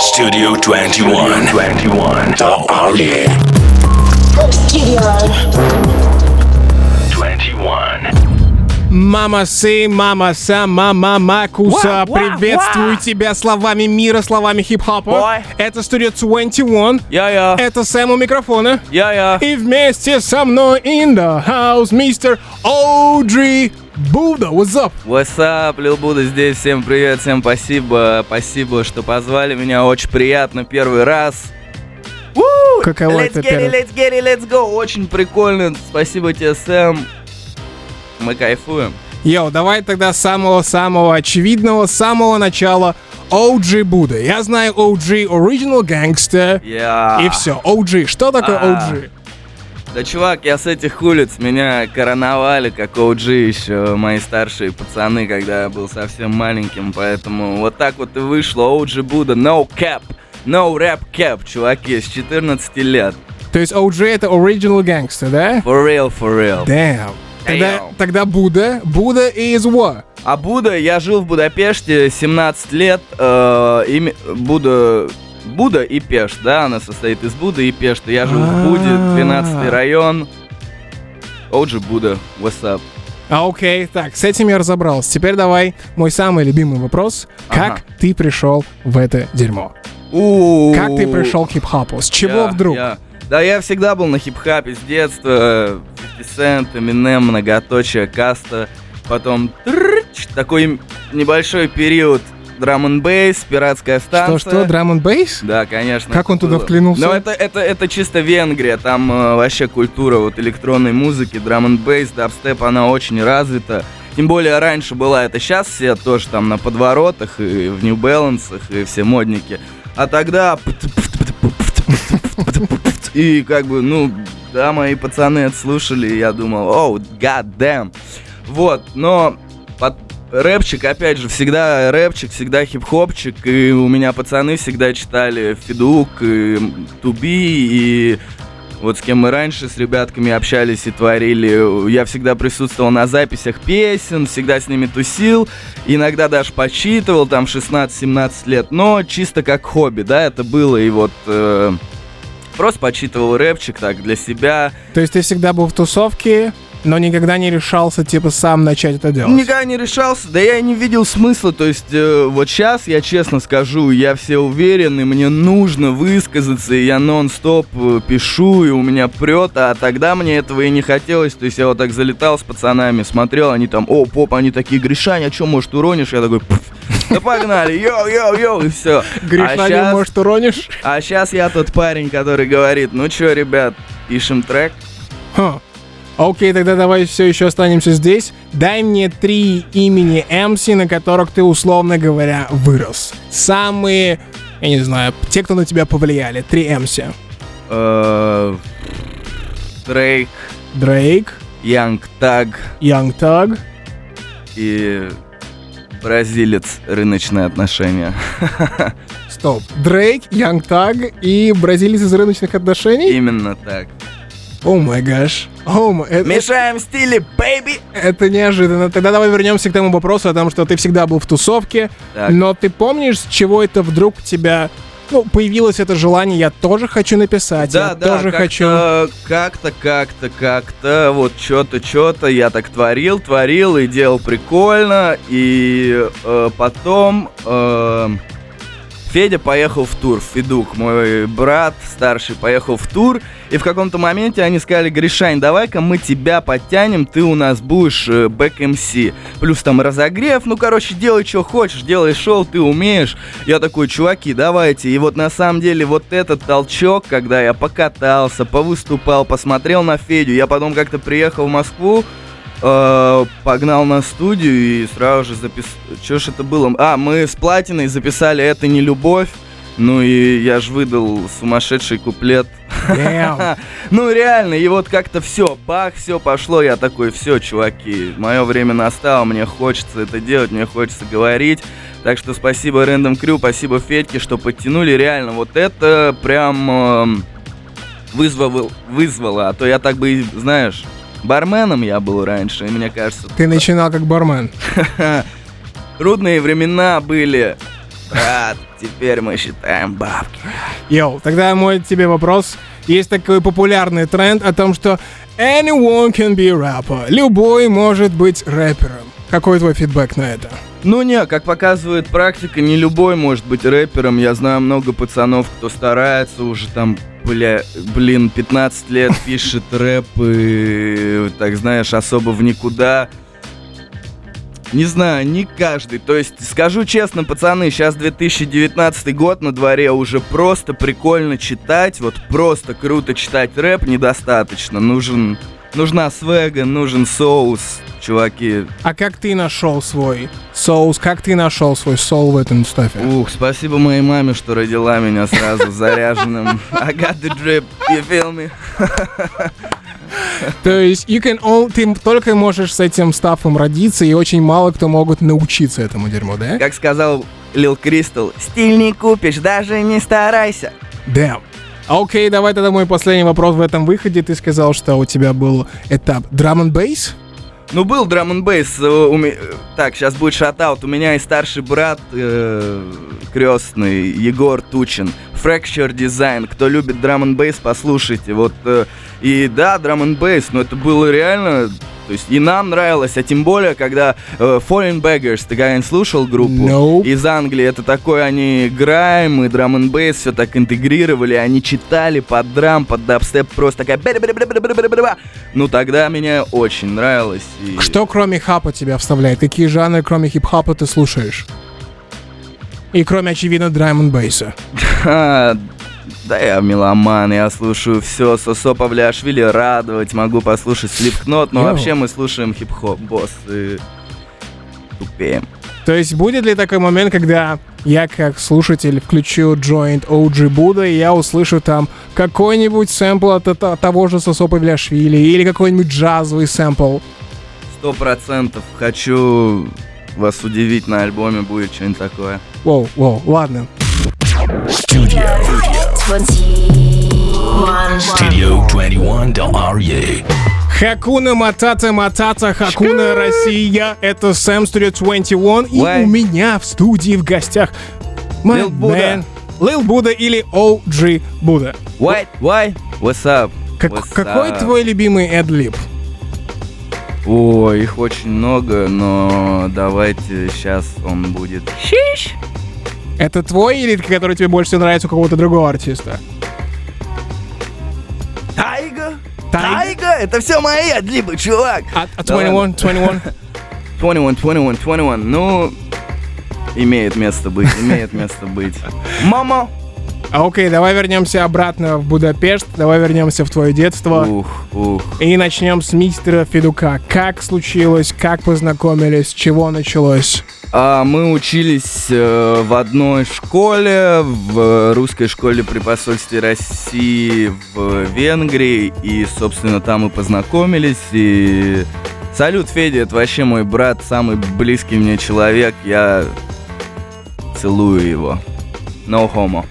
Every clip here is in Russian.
Studio 21. 21. The Army. Studio. 21. Мама Сей, мама Са, мама Макуса. Ва, ва, Приветствую ва. тебя словами мира, словами хип-хопа. Ой. Это студия 21. Я-я. Это Сэм у микрофона. Я-я. И вместе со мной in the house мистер Оуджи Буда. What's up? What's up, Лил Буда здесь. Всем привет, всем спасибо. Спасибо, что позвали меня. Очень приятно первый раз. Woo! Каково let's это get первый? it, let's get it, let's go. Очень прикольно. Спасибо тебе, Сэм. Мы кайфуем. Йоу, давай тогда с самого-самого очевидного, с самого начала OG Буда. Я знаю OG Original Gangster. Я... И все. OG. Что такое А. OG? Да, чувак, я с этих улиц, меня короновали как OG еще мои старшие пацаны, когда я был совсем маленьким, поэтому вот так вот и вышло OG Буда, no cap, no rap cap, чуваки, с 14 лет. То есть OG это Original Gangster, да? For real, for real. Damn. Тогда, тогда Буда. Буда is what? А Буда, я жил в Будапеште 17 лет, э, ими- Буда... Буда и Пешт, да, она состоит из Буда и Пешта. Я жил в Буде, 12 район. OG Буда, what's up? А, окей, так, с этим я разобрался. Теперь давай мой самый любимый вопрос. Как Ага. ты пришел в это дерьмо? У-у-у. Как ты пришел к хип-хопу? С чего Я- вдруг? я- Да, я всегда был на хип-хапе с детства. 50 Cent, Eminem, многоточие, каста. Потом такой небольшой период драм н бейс, пиратская станция. Что-что, драм н бейс? Да, конечно. Как он туда вклинулся? Ну, это, это, это чисто Венгрия. Там э, вообще культура вот электронной музыки, драм н бейс, дабстеп, она очень развита. Тем более раньше была это, сейчас все тоже там на подворотах и в New Balance и все модники. А тогда... И как бы, ну, да, мои пацаны слушали, и я думал, оу, god damn. Вот, но под- рэпчик, опять же, всегда рэпчик, всегда хип-хопчик, и у меня пацаны всегда читали Федук, и Туби, и вот с кем мы раньше с ребятками общались и творили, я всегда присутствовал на записях песен, всегда с ними тусил, иногда даже почитывал, там 16-17 лет, но чисто как хобби, да, это было, и вот э, просто почитывал рэпчик так для себя, То есть ты всегда был в тусовке, но никогда не решался, типа, сам начать это делать? Никогда не решался, да я и не видел смысла, то есть э, вот сейчас я честно скажу, я все уверен, и мне нужно высказаться, и я нон-стоп э, пишу, и у меня прет, а тогда мне этого и не хотелось, то есть я вот так залетал с пацанами, смотрел, они там, о, поп, они такие, Гришань, а чё, может, уронишь? Я такой, «Пф, да погнали, йоу-йоу-йоу, и все. Гриша, а не, щас- может, уронишь? а сейчас я тот парень, который говорит, ну чё, ребят, пишем трек, Ха. Окей, тогда давай все еще останемся здесь. Дай мне три имени MC, на которых ты, условно говоря, вырос. Самые, я не знаю, те, кто на тебя повлияли. Три MC. э, Дрейк, Дрейк, Young Thug, Young Thug. и бразилец рыночные отношения. Стоп. Дрейк, Young Thug и бразилец из рыночных отношений? Именно так. О май гаш. Мешаем стили, бэйби! это неожиданно. Тогда давай вернемся к тому вопросу о том, что ты всегда был в тусовке. Так. Но ты помнишь, с чего это вдруг у тебя... Ну, появилось это желание, я тоже хочу написать, Да, я да, тоже как-то, хочу... как-то, как-то, как-то, вот что-то, что-то я так творил, творил и делал прикольно, и э, потом э, Федя поехал в тур, Федук, мой брат старший, поехал в тур, и в каком-то моменте они сказали, Гришань, давай-ка мы тебя подтянем, ты у нас будешь э, back-MC. Плюс там разогрев, ну, короче, делай, что хочешь, делай шоу, ты умеешь. Я такой, чуваки, давайте. И вот на самом деле вот этот толчок, когда я покатался, повыступал, посмотрел на Федю, я потом как-то приехал в Москву, э, погнал на студию и сразу же записал... Что ж это было? А, мы с Платиной записали «Это не любовь», ну и я же выдал сумасшедший куплет. Ну реально, и вот как-то все, бах, все пошло, я такой, все, чуваки, мое время настало, мне хочется это делать, мне хочется говорить. Так что спасибо Random Crew, спасибо Федьке, что подтянули, реально, вот это прям эм, вызвало, вызвало, а то я так бы, знаешь, барменом я был раньше, и мне кажется, Ты начинал как бармен. трудные времена были. Брат, теперь мы считаем бабки. Йоу, тогда мой тебе вопрос. Есть такой популярный тренд о том, что anyone can be rapper. Любой может быть рэпером. Какой твой фидбэк на это? Ну не, как показывает практика, не любой может быть рэпером. Я знаю много пацанов, кто старается уже там, бля, блин, 15 лет пишет рэп и, так знаешь, особо в никуда. Не знаю, не каждый. То есть, скажу честно, пацаны, сейчас 2019 год на дворе, уже просто прикольно читать, вот просто круто читать рэп недостаточно. Нужен, нужна свега, нужен соус, чуваки. А как ты нашел свой соус? Как ты нашел свой соул в этом стафе? Ух, спасибо моей маме, что родила меня сразу заряженным. I got the drip, you feel me? То есть you can all, ты только можешь с этим стафом родиться, и очень мало кто могут научиться этому дерьму, да? Как сказал Лил Кристал, стиль не купишь, даже не старайся. Damn. Окей, давай тогда мой последний вопрос в этом выходе. Ты сказал, что у тебя был этап drum and bass. Ну, был драм н бейс. Так, сейчас будет шатаут. У меня и старший брат э, крестный, Егор Тучин. Fracture Design. Кто любит драм н бейс, послушайте. Вот, э, и да, драм н бейс, но это было реально... То есть и нам нравилось, а тем более, когда э, Foreign Beggars, ты когда-нибудь слушал группу? Nope. Из Англии, это такой, они граем, и драм н бейс все так интегрировали, они читали под драм, под дабстеп, просто такая... Ну, тогда мне очень нравилось. и- Что кроме хапа тебя вставляет? Какие жанры кроме хип-хопа ты слушаешь? И кроме, очевидно, drum and бейса. Да я меломан, я слушаю все, Сосо Павлиашвили радовать, могу послушать Слипкнот, но Йоу. вообще мы слушаем хип-хоп, босс, и тупеем. То есть будет ли такой момент, когда я как слушатель включу Joint OG Buddha, и я услышу там какой-нибудь сэмпл от это- того же Сосо Павлиашвили или какой-нибудь джазовый сэмпл? Сто процентов хочу вас удивить на альбоме, будет что-нибудь такое. Воу, воу, ладно. Studio. 21. Studio 21 Del Arie. Хакуна Матата Матата Хакуна Россия. Это Сэм Studio 21. И Why? у меня в студии в гостях Buddha. man, Lil Buddha или OG Buddha. Why? Why? What's up? Как- What's какой up? твой любимый эдлиб? О, их очень много, но давайте сейчас он будет... Шиш! Это твой или который тебе больше всего нравится у какого-то другого артиста? Тайга? Тайга? Это все мои отлибы, чувак! А, а Да 21, ладно. 21? 21, 21, 21. Ну, имеет место быть, имеет место быть. Мама! А, Окей, давай вернемся обратно в Будапешт, давай вернемся в твое детство. Ух, ух. И начнем с мистера Федука. Как случилось, как познакомились, с чего началось? А, мы учились э, в одной школе, в русской школе при посольстве России в Венгрии. И, собственно, там мы познакомились. И салют, Федя, это вообще мой брат, самый близкий мне человек. Я целую его. No homo.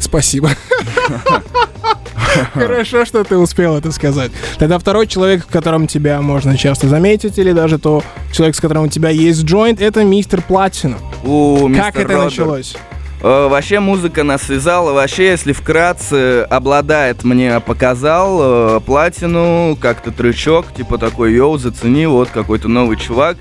Спасибо. Хорошо, что ты успел это сказать. Тогда второй человек, в котором тебя можно часто заметить, или даже то человек, с которым у тебя есть джойнт, это мистер Платина. Как это началось? Э, Вообще музыка нас связала. Вообще, если вкратце, обладает мне показал э, платину, как-то трючок, типа такой, йоу, зацени, вот какой-то новый чувак.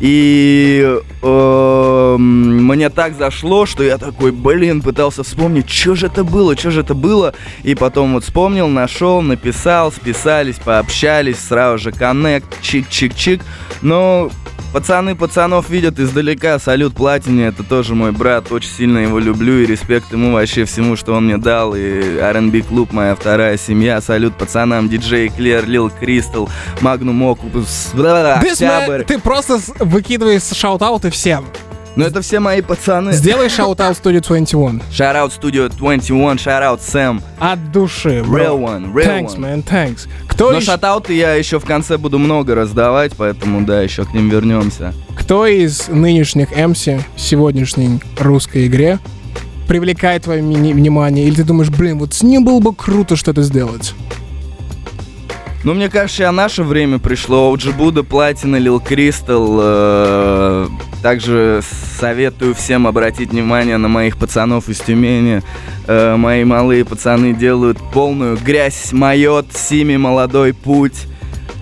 И э, мне так зашло, что я такой, блин, пытался вспомнить, что же это было, что же это было. И потом вот вспомнил, нашел, написал, списались, пообщались, сразу же коннект, чик-чик-чик. Но Пацаны пацанов видят издалека, салют Платине, это тоже мой брат, очень сильно его люблю и респект ему вообще всему, что он мне дал, и R&B клуб моя вторая семья, салют пацанам, диджей Клер, Лил Кристал, Magnum Opus, Октябрь. ты просто выкидываешь shout-out ы всем. Ну это все мои пацаны. Сделай shout-out Studio 21. Shout out Studio 21, shout out Sam, От души, бро. real one, real Thanks, one. man, thanks. Кто, Но ещё- shout-out ы я еще в конце буду много раздавать, поэтому да, еще к ним вернемся. кто из нынешних MC в сегодняшней русской игре привлекает твое внимание? Или ты думаешь, блин, вот с ним было бы круто что-то сделать? Ну, мне кажется, а наше время пришло. OG Buddha, Platina, Lil Crystal, э, также советую всем обратить внимание на моих пацанов из Тюмени. Э, мои малые пацаны делают полную грязь, майот, Сими, молодой путь.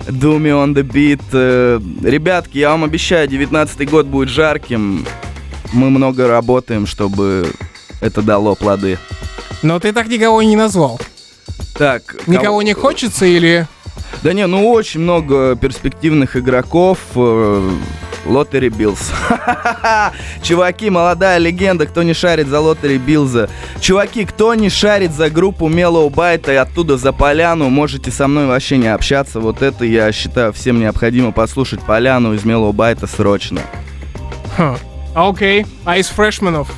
Думи on the beat. Э, ребятки, я вам обещаю, 19 год будет жарким. Мы много работаем, чтобы это дало плоды. Но ты так никого и не назвал. Так, Никого кого- не хочется или... Да не, ну очень много перспективных игроков. э, Lottery Billz. Чуваки, молодая легенда, кто не шарит за Lottery Billz'а. Чуваки, кто не шарит за группу Mellow Bite'а и оттуда за Поляну, можете со мной вообще не общаться. Вот это я считаю всем необходимо послушать Поляну из Mellow Bite'а срочно. Ха. Окей. А из фрешменов?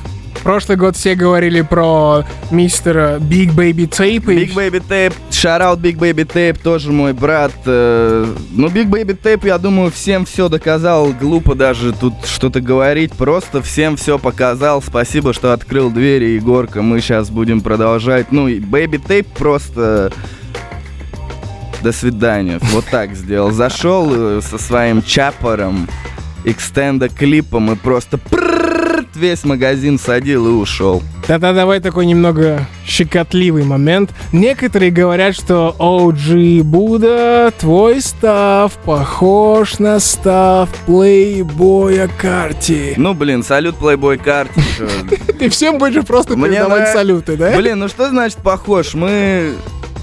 Прошлый год все говорили про мистера Big Baby Tape. Big Baby Tape, шараут Big Baby Tape, тоже мой брат. э, Ну, Big Baby Tape, я думаю, всем все доказал. Глупо даже тут что-то говорить. Просто всем все показал. Спасибо, что открыл двери, Егорка. Мы сейчас будем продолжать. Ну, и Baby Tape просто... До свидания. Вот так сделал. Зашел э, со своим чапором, экстенда клипом и просто весь магазин садил и ушел. Тогда давай такой немного щекотливый момент. Некоторые говорят, что OG Будда, твой став похож на став плейбоя Карти. Ну, блин, салют Playboy карте. Ты всем будешь просто передавать салюты, да? Блин, ну что значит похож? Мы...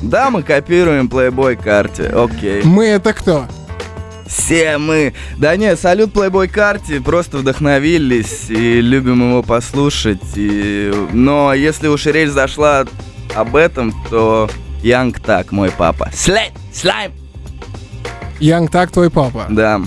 Да, мы копируем Playboy карте, окей. Мы это кто? Все мы. Да не, салют Playboy карте, просто вдохновились и любим его послушать. И... Но если уж речь зашла об этом, то Янг так, мой папа. Слайм, слайм. Янг Так, твой папа. Да.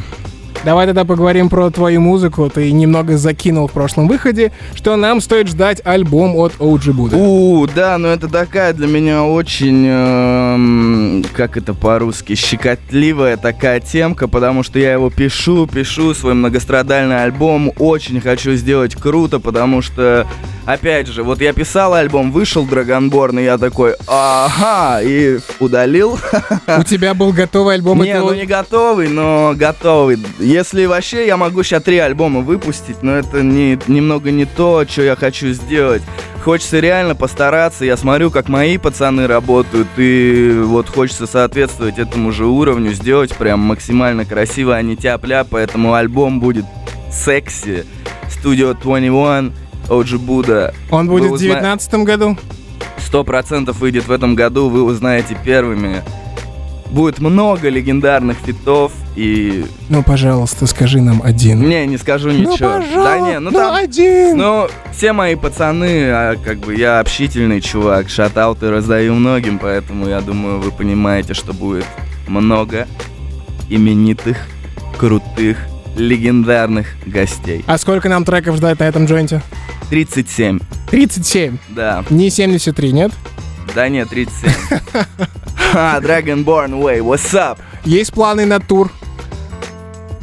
Давай тогда поговорим про твою музыку. Ты немного закинул в прошлом выходе, что нам стоит ждать альбом от OG Будда. У, да, но это такая для меня очень, эм, как это по-русски, щекотливая такая темка, потому что я его пишу, пишу свой многострадальный альбом, очень хочу сделать круто, потому что, опять же, вот я писал альбом, вышел Dragonborn, и я такой, ага, и удалил. У тебя был готовый альбом Не, этого- ну не готовый, но готовый. Если вообще я могу сейчас три альбома выпустить, но это не, немного не то, что я хочу сделать. Хочется реально постараться. Я смотрю, как мои пацаны работают, и вот хочется соответствовать этому же уровню, сделать прям максимально красиво, а не тяп-ляп, поэтому альбом будет секси. Studio 21, OG Buddha. Он будет Вы в узна- 2019 году? Сто процентов выйдет в этом году, вы узнаете первыми. Будет много легендарных фитов и... Ну, пожалуйста, скажи нам один. Не, не скажу Ну, ничего. пожалуйста, да не, ну ну, там... один. Ну, все мои пацаны, а как бы я общительный чувак, шатауты раздаю многим, поэтому я думаю, вы понимаете, что будет много именитых, крутых, легендарных гостей. А сколько нам треков ждать на этом джойнте? 37, 37. да. Не 73, нет? Да нет, 37. Ха, Dragonborn Way, what's up? Есть планы на тур?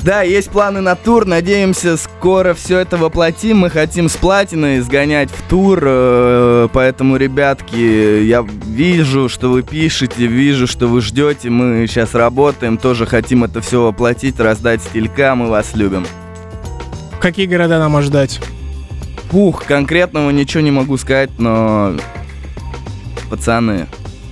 Да, есть планы на тур, надеемся, скоро все это воплотим. Мы хотим с платиной сгонять в тур, э, поэтому, ребятки, я вижу, что вы пишете, вижу, что вы ждете. Мы сейчас работаем, тоже хотим это все воплотить, раздать стилька, мы вас любим. Какие города нам ожидать? Фух, конкретного ничего не могу сказать, но... Пацаны,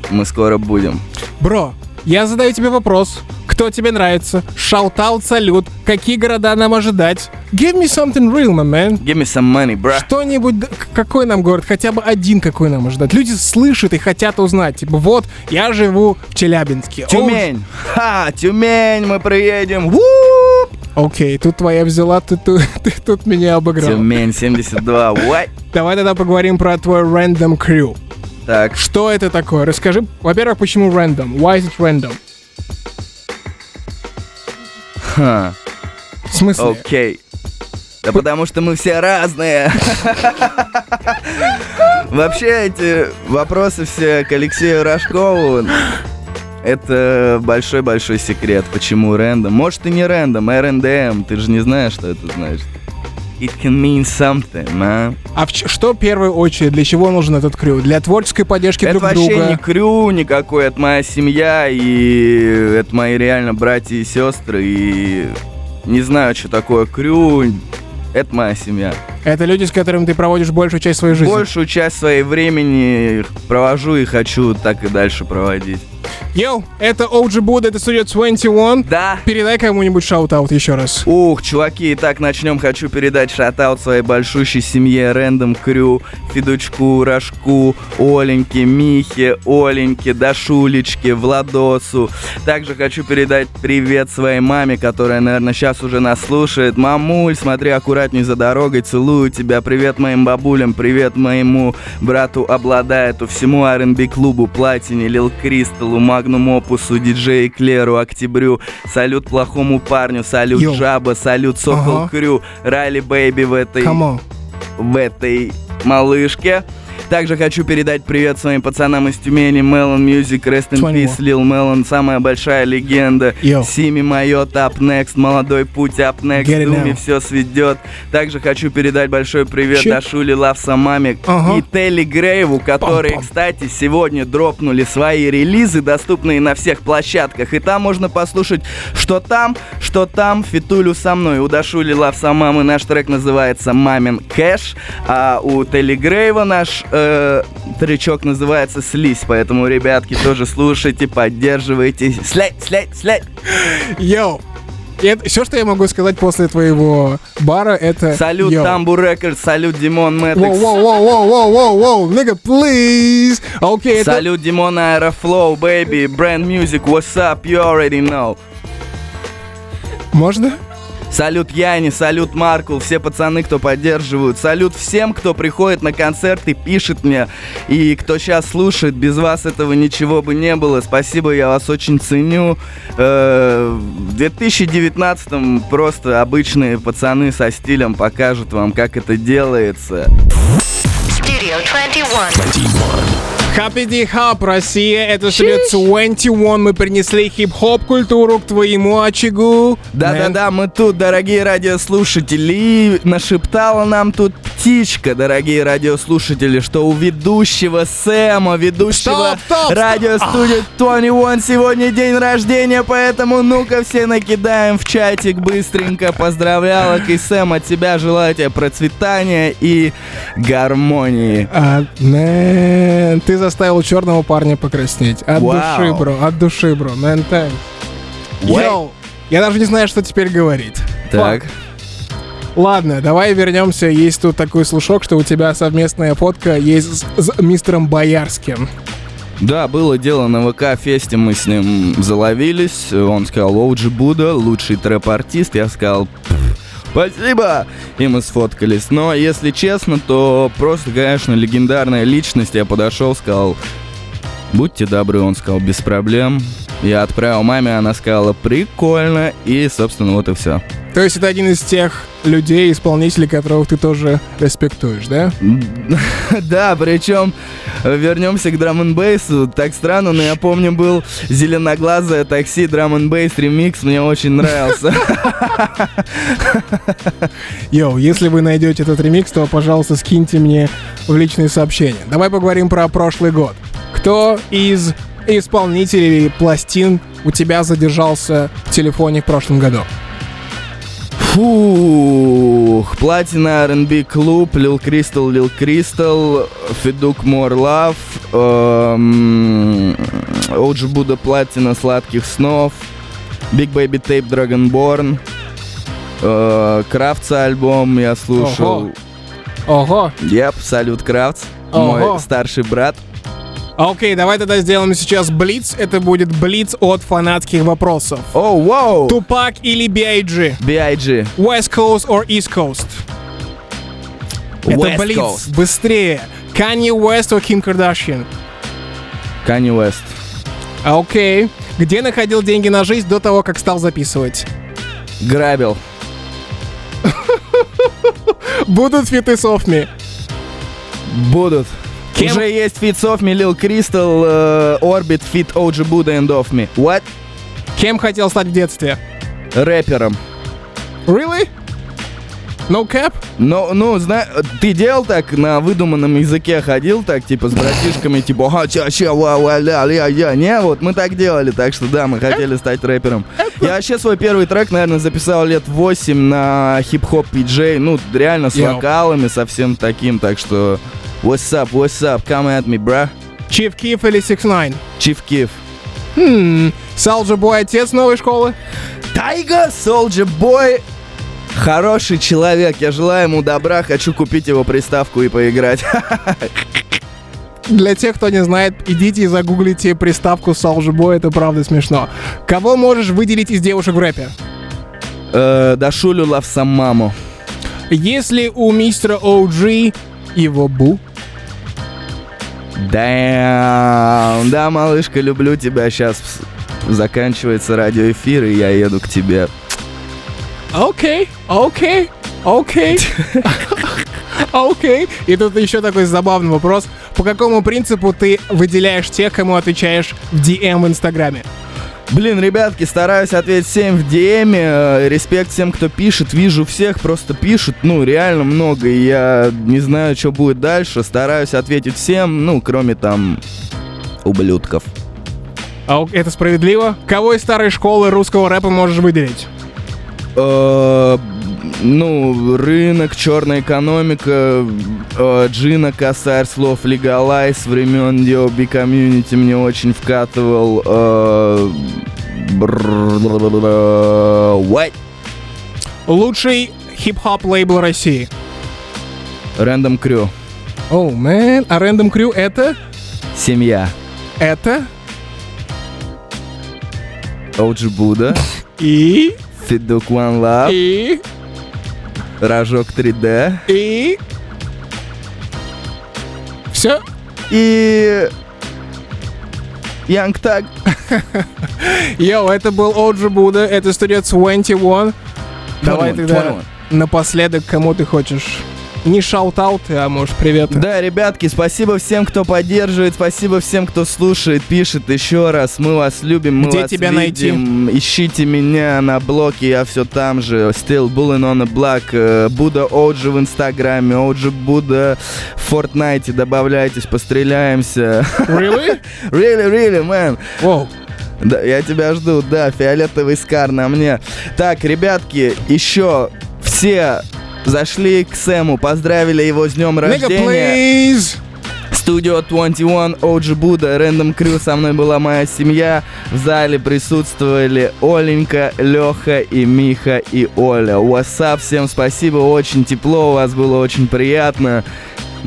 мы скоро будем. Бро, я задаю тебе вопрос. Кто тебе нравится? Шаутаут, салют. Какие города нам ожидать? Give me something real, my man. Give me some money, bro. Что-нибудь, какой нам город, хотя бы один какой нам ожидать. Люди слышат и хотят узнать. Типа, вот, я живу в Челябинске. Тюмень! Ха, Тюмень, мы приедем! Ву! О, Окей, тут твоя взяла, ты, ту- ты тут меня обыграл. Тюмень 72, what? Давай тогда поговорим про твой random crew. Так, Что это такое? Расскажи, во-первых, почему random? Why is it random? ха, В смысле? окей. Да потому что мы все разные. Вообще эти вопросы все к Алексею Рожкову. Это большой-большой секрет, почему рэндом. Может и не рэндом, РНДМ, ты же не знаешь, что это значит. It can mean something, man. А в ч- что в первую очередь, для чего нужен этот крю? Для творческой поддержки Это друг вообще друга? не крю никакой, это моя семья, и это мои реально братья и сестры, и не знаю, что такое крю. Это моя семья. Это люди, с которыми ты проводишь большую часть своей жизни. Большую часть своей времени провожу и хочу так и дальше проводить. Йоу, это OG Buddha, это студия 21. Да. Передай кому-нибудь shout-out еще раз. Ух, чуваки, итак, начнем. Хочу передать shout-out своей большущей семье Random Crew, Федучку, Рожку, Оленьке, Михе, Оленьке, Дашулечке, Владосу. Также хочу передать привет своей маме, которая, наверное, сейчас уже нас слушает. Мамуль, смотри аккуратней за дорогой, целую тебя. Привет моим бабулям, привет моему брату OBLADAET'у, всему R&B клубу, Платине, Лил Кристаллу, Магнум Опусу, диджей Клеру, Октябрю, салют плохому парню, салют Йоу. Жаба, салют Сокол Ага. Крю, Райли Бэйби в этой в этой малышке. Также хочу передать привет своим пацанам из Тюмени. Melon Music, Rest in 21. Peace, Lil Melon, самая большая легенда. Йоу. Сими Майот, Up Next, Молодой Путь, Up Next, Думи все сведет. Также хочу передать большой привет Чик. Дашуле Лавса Ага. и Телли Грейву, которые, Пам-пам. кстати, сегодня дропнули свои релизы, доступные на всех площадках. И там можно послушать, что там, что там, фитулю со мной. У Дашули Лавса Мамы наш трек называется «Мамин кэш», а у Телли Грейва наш э, тречок называется «Слизь». Поэтому, ребятки, тоже слушайте, поддерживайте. Слядь, слядь, слядь. Йоу. все, что я могу сказать после твоего бара, это... Салют йоу. Тамбу Рекорд, салют Димон Мэтрикс. воу, воу, воу, воу, воу, воу, nigga, please. Окей, это... Салют Димон Аэрофлоу, baby, бренд Music, what's up, you already know. Можно? Салют Яни, салют Маркул, все пацаны, кто поддерживают. Салют всем, кто приходит на концерт и пишет мне. И кто сейчас слушает, без вас этого ничего бы не было. Спасибо, я вас очень ценю. Э, В 2019-м просто обычные пацаны со стилем покажут вам, как это делается. Studio 21. Happy Day Hub, Россия, это студия 21, мы принесли хип-хоп культуру к твоему очагу. Да-да-да, мы тут, дорогие радиослушатели. Нашептала нам тут птичка, дорогие радиослушатели, что у ведущего Сэма, ведущего Стоп, стоп, стоп. радиостудии 21 сегодня день рождения, поэтому ну-ка все накидаем в чатик быстренько поздравлялок. И Сэм, от тебя желаю тебе процветания и гармонии. А, ты заставил черного парня покраснеть. От Вау. души, бро, от души, бро, тайм. Уэй. Йоу, я даже не знаю, что теперь говорить. Так. Ладно, давай вернемся. Есть тут такой слушок, что у тебя совместная фотка есть с, с мистером Боярским. Да, было дело на ВК-фесте, мы с ним заловились. Он сказал, Оуджи Буда, лучший трэп-артист. Я сказал, «Пф, спасибо! И мы сфоткались. Но, если честно, то просто, конечно, легендарная личность. Я подошел, сказал, будьте добры. Он сказал, без проблем. Я отправил маме, она сказала, прикольно. И, собственно, вот и все. То есть это один из тех людей, исполнителей, которых ты тоже респектуешь, да? Да, причем вернемся к драм н бейсу. Так странно, но я помню, был зеленоглазое такси драм н бейс ремикс. Мне очень нравился. Йоу, если вы найдете этот ремикс, то, пожалуйста, скиньте мне в личные сообщения. Давай поговорим про прошлый год. Кто из исполнителей пластин у тебя задержался в телефоне в прошлом году? Фух, Платина R&B клуб, Лил Кристал, Лил Кристал, Федук More Love, эм, Оуджи Буда Платина Сладких Снов, Big Baby Tape Dragonborn, э, Крафтса альбом я слушал. Ого. Ого. Yep, салют Крафтс, мой старший брат. Окей, давай тогда сделаем сейчас блиц. Это будет блиц от фанатских вопросов. О, вау! Тупак или B.I.G? B.I.G. West Coast or East Coast? Это West блиц. Coast. Быстрее. Kanye West or Kim Kardashian? Kanye West. Окей. Где находил деньги на жизнь до того, как стал записывать? Грабил. Будут фиты с Офми. Будут. Кем? Уже есть Fits Off Me, Lil Crystal, э, Orbit, Fit OG Buddha and Off Me. What? Кем хотел стать в детстве? Рэпером. Really? No cap? Ну, ну, зна... ты делал так, на выдуманном языке ходил так, типа, с братишками, типа, ха ча ча ва ва ля ля я Не, вот мы так делали, так что да, мы э, хотели стать рэпером. Э, я вообще свой первый трек, наверное, записал лет 8 на хип-хоп PJ, ну, реально с Yo. вокалами, совсем таким, так что... What's up, what's up, come at me, bra. Chief Киф или 6 9 Чиф Киф. Хм, Soldier Boy отец новой школы. Тайга, Soldier Boy, хороший человек. Я желаю ему добра, хочу купить его приставку и поиграть. Для тех, кто не знает, идите и загуглите приставку Soldier Boy, это правда смешно. Кого можешь выделить из девушек в рэпе? Э, Дашулю Лавсамаму. Если у мистера OG его бу Damn. Да, малышка, люблю тебя. Сейчас заканчивается радиоэфир, и я еду к тебе. Окей, окей, окей. Окей. И тут еще такой забавный вопрос. По какому принципу ты выделяешь тех, кому отвечаешь в DM эм в Инстаграме? Блин, ребятки, стараюсь ответить всем в DM. Эм, э, респект всем, кто пишет. Вижу всех, просто пишут. Ну, реально много. И я не знаю, что будет дальше. Стараюсь ответить всем, ну, кроме там ублюдков. А это справедливо? Кого из старой школы русского рэпа можешь выделить? Э, ну, рынок, черная экономика, э, Джина Косарь, слов Легалай с времен DOB комьюнити мне очень вкатывал. Э, what? Лучший хип-хоп лейбл России. Рэндом Крю. Оу, мэн. А Рэндом Крю это? Семья. Это? Оджи Буда. И? Федук One Love. И? Рожок 3D. И? Все? И... Young Tag. Йоу, это был Оджи Буда, это студия 21. Давай 21, тогда 21. напоследок, кому ты хочешь. Не шаут-ауты, а может привет. Да, ребятки, спасибо всем, кто поддерживает, спасибо всем, кто слушает, пишет еще раз. Мы вас любим, мы Где вас тебя видим. Ищите меня на блоке, я все там же. Still Bullin on the Block. э, Буда Оджи в Инстаграме, Оджи Буда в Fortnite. Добавляйтесь, постреляемся. Really? Really, really, man. Воу. Да, я тебя жду, да, фиолетовый скар на мне. Так, ребятки, еще все зашли к Сэму, поздравили его с днем рождения. please! Studio 21, OG Buddha, Random Crew, со мной была моя семья. В зале присутствовали Оленька, Леха и Миха и Оля. What's up, всем спасибо, очень тепло, у вас было очень приятно.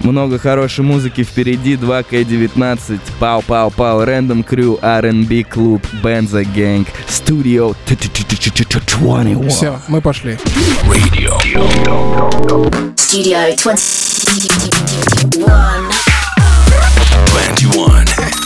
Много хорошей музыки впереди. 2К19. Пау-пау-пау. Рэндом Крю. R&B клуб. Бенза Гэнг. Студио 21. Все, мы пошли. Радио. Studio 21. 21.